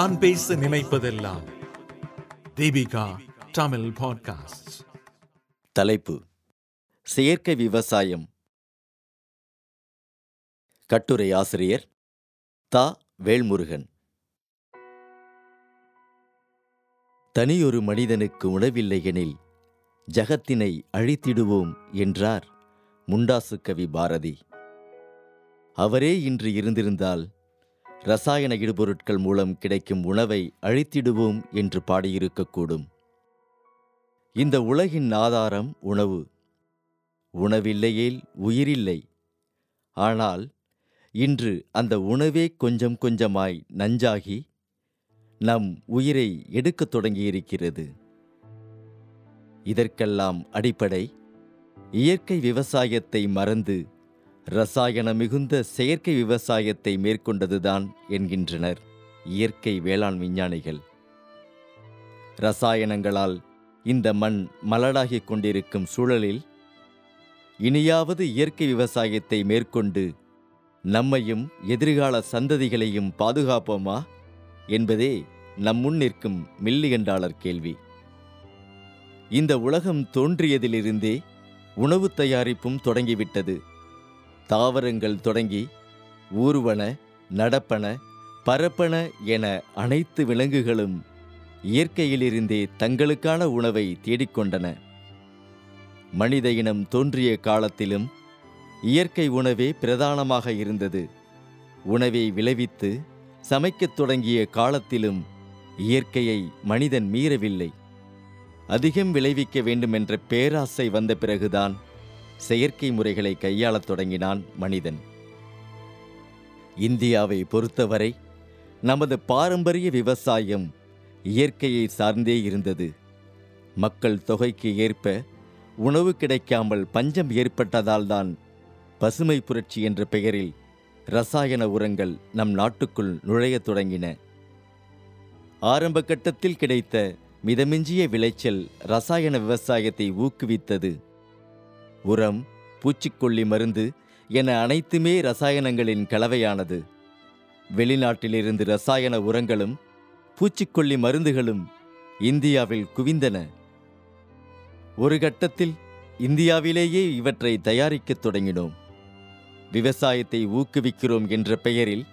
நான் பேச நினைப்பதெல்லாம் தீபிகா தமிழ் பாட்காஸ்ட் தலைப்பு செயற்கை விவசாயம். கட்டுரை ஆசிரியர் தா. வேல்முருகன். தனியொரு மனிதனுக்கு உணவில்லை எனில் ஜகத்தினை அழித்திடுவோம் என்றார் முண்டாசு கவி பாரதி. அவரே இன்று இருந்திருந்தால் ரசாயன இடுபொருட்கள் மூலம் கிடைக்கும் உணவை அழித்திடுவோம் என்று பாடியிருக்கக்கூடும். இந்த உலகின் ஆதாரம் உணவு. உணவில்லையேல் உயிரில்லை. ஆனால் இன்று அந்த உணவே கொஞ்சம் கொஞ்சமாய் நஞ்சாகி நம் உயிரை எடுக்கத் தொடங்கியிருக்கிறது. இதற்கெல்லாம் அடிப்படை இயற்கை விவசாயத்தை மறந்து ரசாயன மிகுந்த செயற்கை விவசாயத்தை மேற்கொண்டதுதான் என்கின்றனர் இயற்கை வேளாண் விஞ்ஞானிகள். ரசாயனங்களால் இந்த மண் மலடாகிக் கொண்டிருக்கும் சூழலில் இனியாவது இயற்கை விவசாயத்தை மேற்கொண்டு நம்மையும் எதிர்கால சந்ததிகளையும் பாதுகாப்போமா என்பதே நம் முன் நிற்கும் மில்லியன் டாலர் கேள்வி. இந்த உலகம் தோன்றியதிலிருந்தே உணவு தயாரிப்பும் தொடங்கிவிட்டது. தாவரங்கள் தொடங்கி ஊர்வன நடப்பன பரப்பன என அனைத்து விலங்குகளும் இயற்கையிலிருந்தே தங்களுக்கான உணவை தேடிக்கொண்டன. மனித இனம் தோன்றிய காலத்திலும் இயற்கை உணவே பிரதானமாக இருந்தது. உணவை விளைவித்து சமைக்கத் தொடங்கிய காலத்திலும் இயற்கையை மனிதன் மீறவில்லை. அதிகம் விளைவிக்க வேண்டுமென்ற பேராசை வந்த பிறகுதான் செயற்கை முறைகளை கையாளத் தொடங்கினான் மனிதன். இந்தியாவை பொறுத்தவரை நமது பாரம்பரிய விவசாயம் இயற்கையை சார்ந்தே இருந்தது. மக்கள் தொகைக்கு ஏற்ப உணவு கிடைக்காமல் பஞ்சம் ஏற்பட்டதால்தான் பசுமை புரட்சி என்ற பெயரில் ரசாயன உரங்கள் நம் நாட்டுக்குள் நுழையத் தொடங்கின. ஆரம்ப கட்டத்தில் கிடைத்த மிதமிஞ்சிய விளைச்சல் ரசாயன விவசாயத்தை ஊக்குவித்தது. உரம் பூச்சிக்கொல்லி மருந்து என அனைத்துமே ரசாயனங்களின் கலவையானது. வெளிநாட்டிலிருந்து ரசாயன உரங்களும் பூச்சிக்கொல்லி மருந்துகளும் இந்தியாவில் குவிந்தன. ஒரு கட்டத்தில் இந்தியாவிலேயே இவற்றை தயாரிக்கத் தொடங்கினோம். விவசாயத்தை ஊக்குவிக்கிறோம் என்ற பெயரில்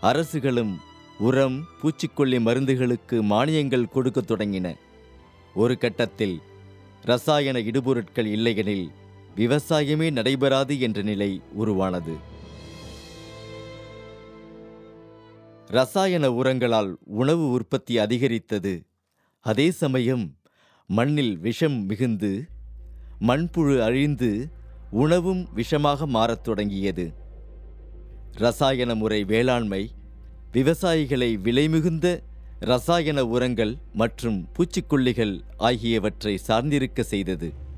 அரசுகளும் உரம் பூச்சிக்கொல்லி மருந்துகளுக்கு மானியங்கள் கொடுக்கத் தொடங்கின. ஒரு கட்டத்தில் ரசாயன இடுபொருட்கள் இல்லையெனில் விவசாயமே நடைபெறாது என்ற நிலை உருவானது. ரசாயன உரங்களால் உணவு உற்பத்தி அதிகரித்தது. அதே சமயம் மண்ணில் விஷம் மிகுந்து மண்புழு அழிந்து உணவும் விஷமாக மாறத் தொடங்கியது. ரசாயன முறை வேளாண்மை விவசாயிகளை விலைமிகுந்த ரசாயன உரங்கள் மற்றும் பூச்சிக்கொல்லிகள் ஆகியவற்றை சார்ந்திருக்க செய்தது.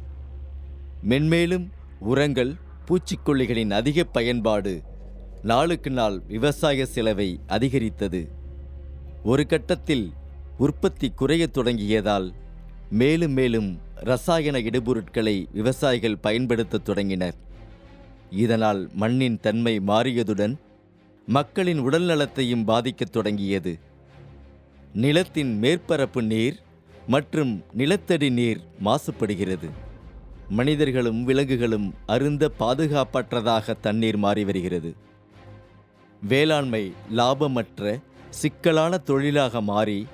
மென்மேலும் உரங்கள் பூச்சிக்கொல்லிகளின் அதிக பயன்பாடு நாளுக்கு நாள் விவசாய செலவை அதிகரித்தது. ஒரு கட்டத்தில் உற்பத்தி குறையத் தொடங்கியதால் மேலும் மேலும் ரசாயன இடுபொருட்களை விவசாயிகள் பயன்படுத்தத் தொடங்கினர். இதனால் மண்ணின் தன்மை மாறியதுடன் மக்களின் உடல்நலத்தையும் பாதிக்கத் தொடங்கியது. நிலத்தின் மேற்பரப்பு நீர் மற்றும் நிலத்தடி நீர் மாசுபடுகிறது. மனிதர்களும் விலங்குகளும் அருந்த பாதுகாப்பற்றதாக தண்ணீர் மாறி வருகிறது. வேளாண்மை லாபமற்ற சிக்கலான தொழிலாக மாறி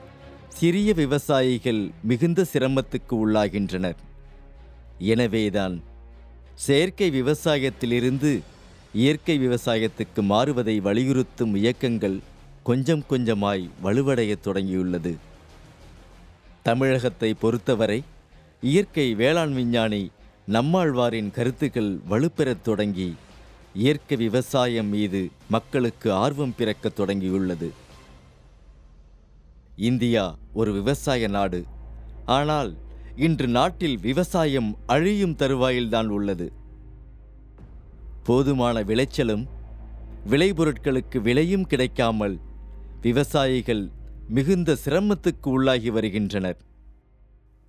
சிறிய விவசாயிகள் மிகுந்த சிரமத்துக்கு உள்ளாகின்றனர். எனவேதான் செயற்கை விவசாயத்திலிருந்து இயற்கை விவசாயத்துக்கு மாறுவதை வலியுறுத்தும் இயக்கங்கள் கொஞ்சம் கொஞ்சமாய் வலுவடையத் தொடங்கியுள்ளது. தமிழகத்தை பொறுத்தவரை இயற்கை வேளாண் விஞ்ஞானி நம்மாழ்வாரின் கருத்துக்கள் வலுப்பெறத் தொடங்கி இயற்கை விவசாயம் மீது மக்களுக்கு ஆர்வம் பிறக்கத் தொடங்கியுள்ளது. இந்தியா ஒரு விவசாய நாடு. ஆனால் இன்று நாட்டில் விவசாயம் அழியும் தருவாயில்தான் உள்ளது. போதுமான விளைச்சலும் விளைபொருட்களுக்கு விலையும் கிடைக்காமல் விவசாயிகள் மிகுந்த சிரமத்துக்கு உள்ளாகி வருகின்றனர்.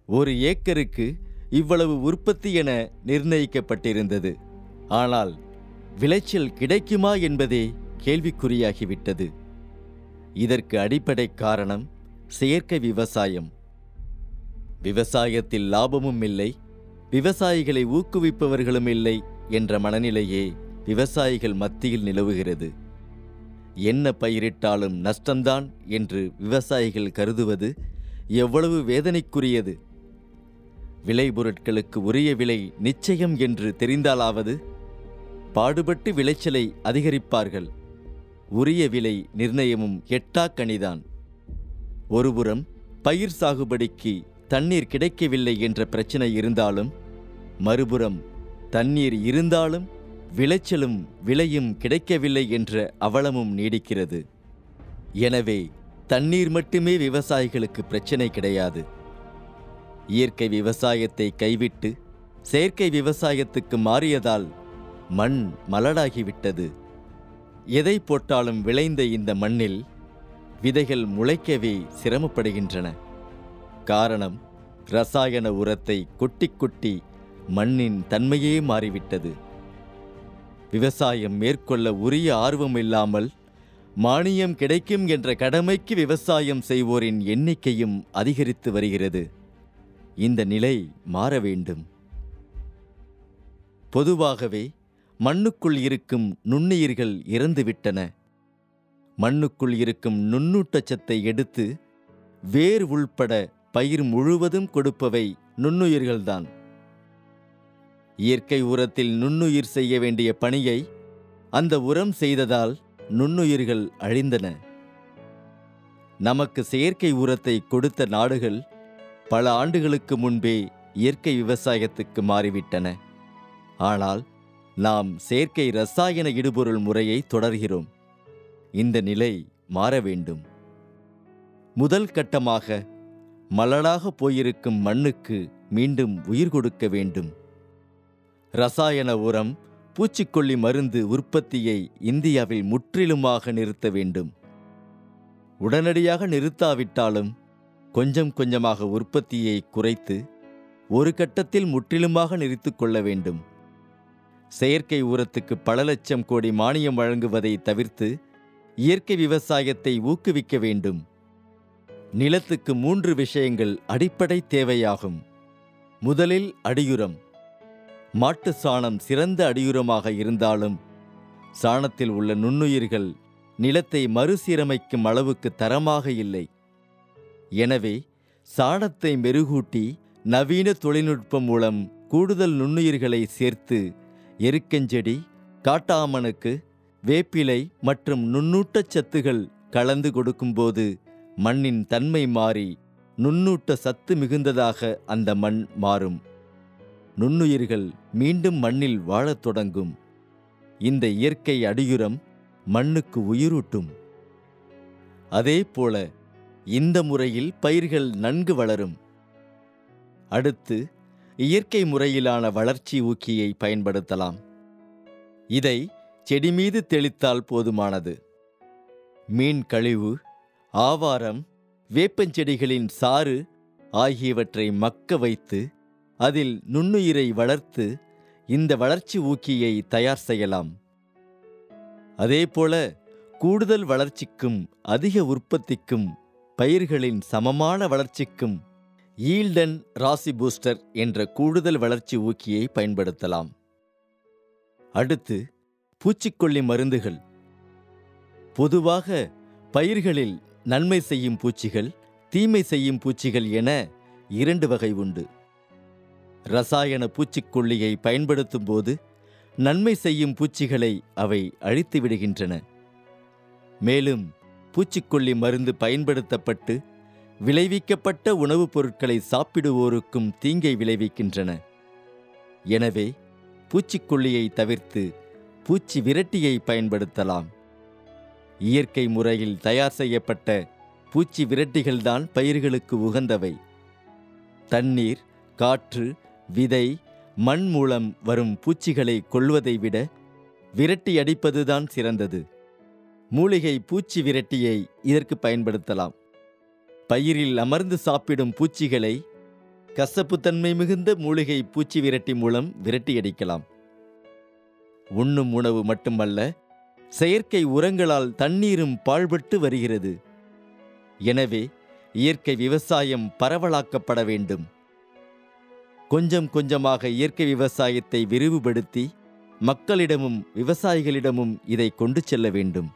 ஒரு ஏக்கருக்கு இவ்வளவு உற்பத்தி என நிர்ணயிக்கப்பட்டிருந்தது. ஆனால் விளைச்சல் கிடைக்குமா என்பதே கேள்விக்குறியாகிவிட்டது. இதற்கு அடிப்படை காரணம் செயற்கை விவசாயம். விவசாயத்தில் லாபமும் இல்லை விவசாயிகளை ஊக்குவிப்பவர்களும் இல்லை என்ற மனநிலையே விவசாயிகள் மத்தியில் நிலவுகிறது. என்ன பயிரிட்டாலும் நஷ்டம்தான் என்று விவசாயிகள் கருதுவது எவ்வளவு வேதனைக்குரியது. விளைபொருட்களுக்கு உரிய விலை நிச்சயம் என்று தெரிந்தாலாவது பாடுபட்டு விளைச்சலை அதிகரிப்பார்கள். உரிய விலை நிர்ணயமும் எட்டாக்கணிதான் ஒருபுறம் பயிர் சாகுபடிக்கு தண்ணீர் கிடைக்கவில்லை என்ற பிரச்சனை இருந்தாலும் மறுபுறம் தண்ணீர் இருந்தாலும் விளைச்சலும் விலையும் கிடைக்கவில்லை என்ற அவலமும் நீடிக்கிறது. எனவே தண்ணீர் மட்டுமே விவசாயிகளுக்கு பிரச்சனை கிடையாது. இயற்கை விவசாயத்தை கைவிட்டு செயற்கை விவசாயத்துக்கு மாறியதால் மண் மலடாகிவிட்டது. எதை போட்டாலும் விளைந்த இந்த மண்ணில் விதைகள் முளைக்கவே சிரமப்படுகின்றன. காரணம் ரசாயன உரத்தை கொட்டி கொட்டி மண்ணின் தன்மையே மாறிவிட்டது. விவசாயம் மேற்கொள்ள உரிய ஆர்வம் இல்லாமல் மானியம் கிடைக்கும் என்ற கடமைக்கு விவசாயம் செய்வோரின் எண்ணிக்கையும் அதிகரித்து வருகிறது. இந்த நிலை மாற வேண்டும். பொதுவாகவே மண்ணுக்குள் இருக்கும் நுண்ணுயிர்கள் இறந்துவிட்டன. மண்ணுக்குள் இருக்கும் நுண்ணூட்டச்சத்தை எடுத்து வேர் உள்பட பயிர் முழுவதும் கொடுப்பவை நுண்ணுயிர்கள்தான். இயற்கை உரத்தில் நுண்ணுயிர் செய்ய வேண்டிய பணியை அந்த உரம் செய்ததால் நுண்ணுயிர்கள் அழிந்தன. நமக்கு செயற்கை உரத்தை கொடுத்த நாடுகள் பல ஆண்டுகளுக்கு முன்பே இயற்கை விவசாயத்துக்கு மாறிவிட்டன. ஆனால் நாம் செயற்கை ரசாயன இடுபொருள் முறையை தொடர்கிறோம். இந்த நிலை மாற வேண்டும். முதல் கட்டமாக மலடாக போயிருக்கும் மண்ணுக்கு மீண்டும் உயிர் கொடுக்க வேண்டும். ரசாயன உரம் பூச்சிக்கொல்லி மருந்து உற்பத்தியை இந்தியாவில் முற்றிலுமாக நிறுத்த வேண்டும். உடனடியாக நிறுத்தாவிட்டாலும் கொஞ்சம் கொஞ்சமாக உற்பத்தியை குறைத்து ஒரு கட்டத்தில் முற்றிலுமாக நிறுத்து கொள்ள வேண்டும். செயற்கை உரத்துக்கு பல லட்சம் கோடி மானியம் வழங்குவதை தவிர்த்து இயற்கை விவசாயத்தை ஊக்குவிக்க வேண்டும். நிலத்துக்கு மூன்று விஷயங்கள் அடிப்படை தேவையாகும். முதலில் அடியுரம். மாட்டு சாணம் சிறந்த அடியுரமாக இருந்தாலும் சாணத்தில் உள்ள நுண்ணுயிர்கள் நிலத்தை மறுசீரமைக்கும் அளவுக்கு தரமாக இல்லை. எனவே சாணத்தை மெருகூட்டி நவீன தொழில்நுட்பம் மூலம் கூடுதல் நுண்ணுயிர்களை சேர்த்து எருக்கஞ்செடி காட்டாமனுக்கு வேப்பிலை மற்றும் நுண்ணூட்டச் சத்துகள் கலந்து கொடுக்கும்போது மண்ணின் தன்மை மாறி நுண்ணூட்ட சத்து மிகுந்ததாக அந்த மண் மாறும். நுண்ணுயிர்கள் மீண்டும் மண்ணில் வாழத் தொடங்கும். இந்த இயற்கை அடியுரம் மண்ணுக்கு உயிரூட்டும். அதேபோல இந்த முறையில் பயிர்கள் நன்கு வளரும். அடுத்து இயற்கை முறையிலான வளர்ச்சி ஊக்கியை பயன்படுத்தலாம். இதை செடி மீது தெளித்தால் போதுமானது. மீன் கழிவு ஆவாரம் வேப்பஞ்செடிகளின் சாறு ஆகியவற்றை மக்க வைத்து அதில் நுண்ணுயிரை வளர்த்து இந்த வளர்ச்சி ஊக்கியை தயார் செய்யலாம். அதேபோல கூடுதல் வளர்ச்சிக்கும் அதிக உற்பத்திக்கும் பயிர்களின் சமமான வளர்ச்சிக்கும் ஈல்டன் ராசி பூஸ்டர் என்ற கூடுதல் வளர்ச்சி ஊக்கியை பயன்படுத்தலாம். அடுத்து பூச்சிக்கொல்லி மருந்துகள். பொதுவாக பயிர்களில் நன்மை செய்யும் பூச்சிகள் தீமை செய்யும் பூச்சிகள் என இரண்டு வகை உண்டு. ரசாயன பூச்சிக்கொல்லியை பயன்படுத்தும் போது நன்மை செய்யும் பூச்சிகளை அவை அழித்து விடுகின்றன. மேலும் பூச்சிக்கொல்லி மருந்து பயன்படுத்தப்பட்டு விளைவிக்கப்பட்ட உணவுப் பொருட்களை சாப்பிடுவோருக்கும் தீங்கை விளைவிக்கின்றன. எனவே பூச்சிக்கொல்லியை தவிர்த்து பூச்சி விரட்டியை பயன்படுத்தலாம். இயற்கை முறையில் தயார் செய்யப்பட்ட பூச்சி விரட்டிகள்தான் பயிர்களுக்கு உகந்தவை. தண்ணீர் காற்று விதை மண் மூலம் வரும் பூச்சிகளை கொள்வதை விட விரட்டி அடிப்பதுதான் சிறந்தது. மூலிகை பூச்சி விரட்டியை இதற்கு பயன்படுத்தலாம். பயிரில் அமர்ந்து சாப்பிடும் பூச்சிகளை கசப்புத்தன்மை மிகுந்த மூலிகை பூச்சி விரட்டி மூலம் விரட்டி அடிக்கலாம் உண்ணும் உணவு மட்டுமல்ல செயற்கை உரங்களால் தண்ணீரும் பாழ்பட்டு வருகிறது. எனவே இயற்கை விவசாயம் பரவலாக்கப்பட வேண்டும். கொஞ்சம் கொஞ்சமாக இயற்கை விவசாயத்தை விரிவுபடுத்தி மக்களிடமும் விவசாயிகளிடமும் இதை கொண்டு செல்ல வேண்டும்.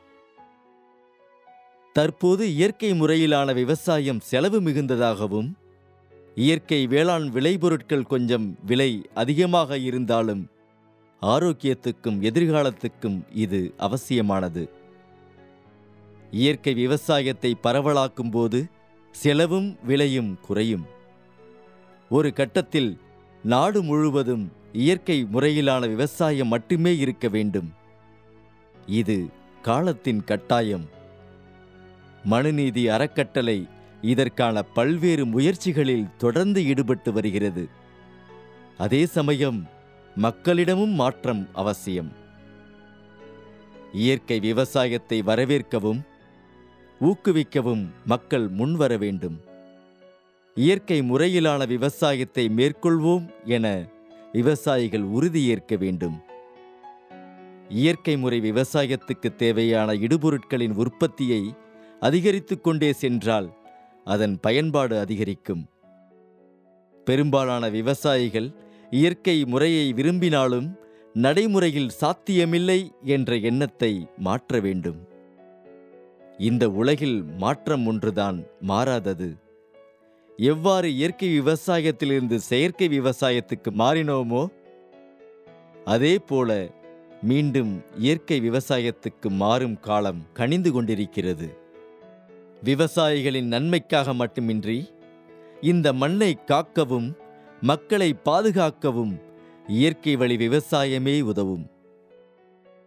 தற்போது இயற்கை முறையிலான விவசாயம் செலவு மிகுந்ததாகவும் இயற்கை வேளாண் விளைபொருட்கள் கொஞ்சம் விலை அதிகமாக இருந்தாலும் ஆரோக்கியத்துக்கும் எதிர்காலத்துக்கும் இது அவசியமானது. இயற்கை விவசாயத்தை பரவலாக்கும் போது செலவும் விலையும் குறையும். ஒரு கட்டத்தில் நாடு முழுவதும் இயற்கை முறையிலான விவசாயம் மட்டுமே இருக்க வேண்டும். இது காலத்தின் கட்டாயம். மனுநீதி அறக்கட்டளை இதற்கான பல்வேறு முயற்சிகளில் தொடர்ந்து ஈடுபட்டு வருகிறது. அதே சமயம் மக்களிடமும் மாற்றம் அவசியம். இயற்கை விவசாயத்தை வரவேற்கவும் ஊக்குவிக்கவும் மக்கள் முன்வர வேண்டும். இயற்கை முறையிலான விவசாயத்தை மேற்கொள்வோம் என விவசாயிகள் உறுதியேற்க வேண்டும். இயற்கை முறை விவசாயத்துக்கு தேவையான இடுபொருட்களின் உற்பத்தியை அதிகரித்து கொண்டே சென்றால் அதன் பயன்பாடு அதிகரிக்கும். பெரும்பாலான விவசாயிகள் இயற்கை முறையை விரும்பினாலும் நடைமுறையில் சாத்தியமில்லை என்ற எண்ணத்தை மாற்ற வேண்டும். இந்த உலகில் மாற்றம் ஒன்றுதான் மாறாதது. எவ்வாறு இயற்கை விவசாயத்திலிருந்து செயற்கை விவசாயத்துக்கு மாறினோமோ அதே போல மீண்டும் இயற்கை விவசாயத்துக்கு மாறும் காலம் கனிந்து கொண்டிருக்கிறது. விவசாயிகளின் நன்மைக்காக மட்டுமின்றி இந்த மண்ணை காக்கவும் மக்களை பாதுகாக்கவும் இயற்கை வழி விவசாயமே உதவும்.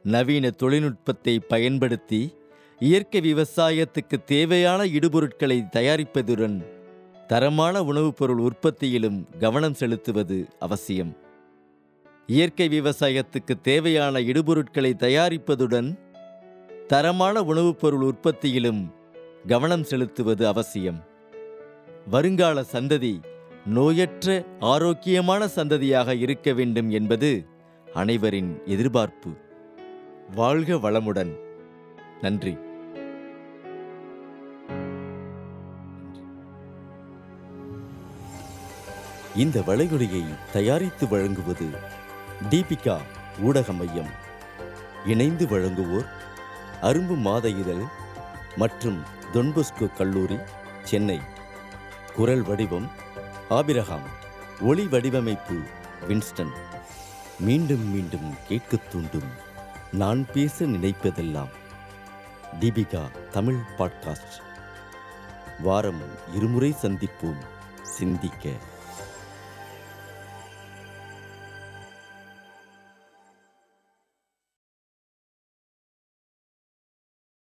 நவீன தொழில்நுட்பத்தை பயன்படுத்தி இயற்கை விவசாயத்துக்கு தேவையான இடுபொருட்களை தயாரிப்பதுடன் தரமான உணவுப் பொருள் உற்பத்தியிலும் கவனம் செலுத்துவது அவசியம். இயற்கை விவசாயத்துக்கு தேவையான இடுபொருட்களை தயாரிப்பதுடன் தரமான உணவுப் பொருள் உற்பத்தியிலும் கவனம் செலுத்துவது அவசியம். வருங்கால சந்ததி நோயற்ற ஆரோக்கியமான சந்ததியாக இருக்க வேண்டும் என்பது அனைவரின் எதிர்பார்ப்பு. வாழ்க வளமுடன். நன்றி. இந்த வளைகுடையை தயாரித்து வழங்குவது தீபிகா ஊடக மையம். இணைந்து வழங்குவோர் அரும்பு மாத இதழ் மற்றும் தொன்பொஸ்கோ கல்லூரி சென்னை. குரல் வடிவம் ஆபிரகாம். ஒளி வடிவமைப்பு வின்ஸ்டன். மீண்டும் மீண்டும் கேட்கத் தூண்டும். நான் பேச நினைப்பதெல்லாம் தீபிகா தமிழ் பாட்காஸ்ட். வாரம் இருமுறை சந்திப்போம். சிந்திக்க.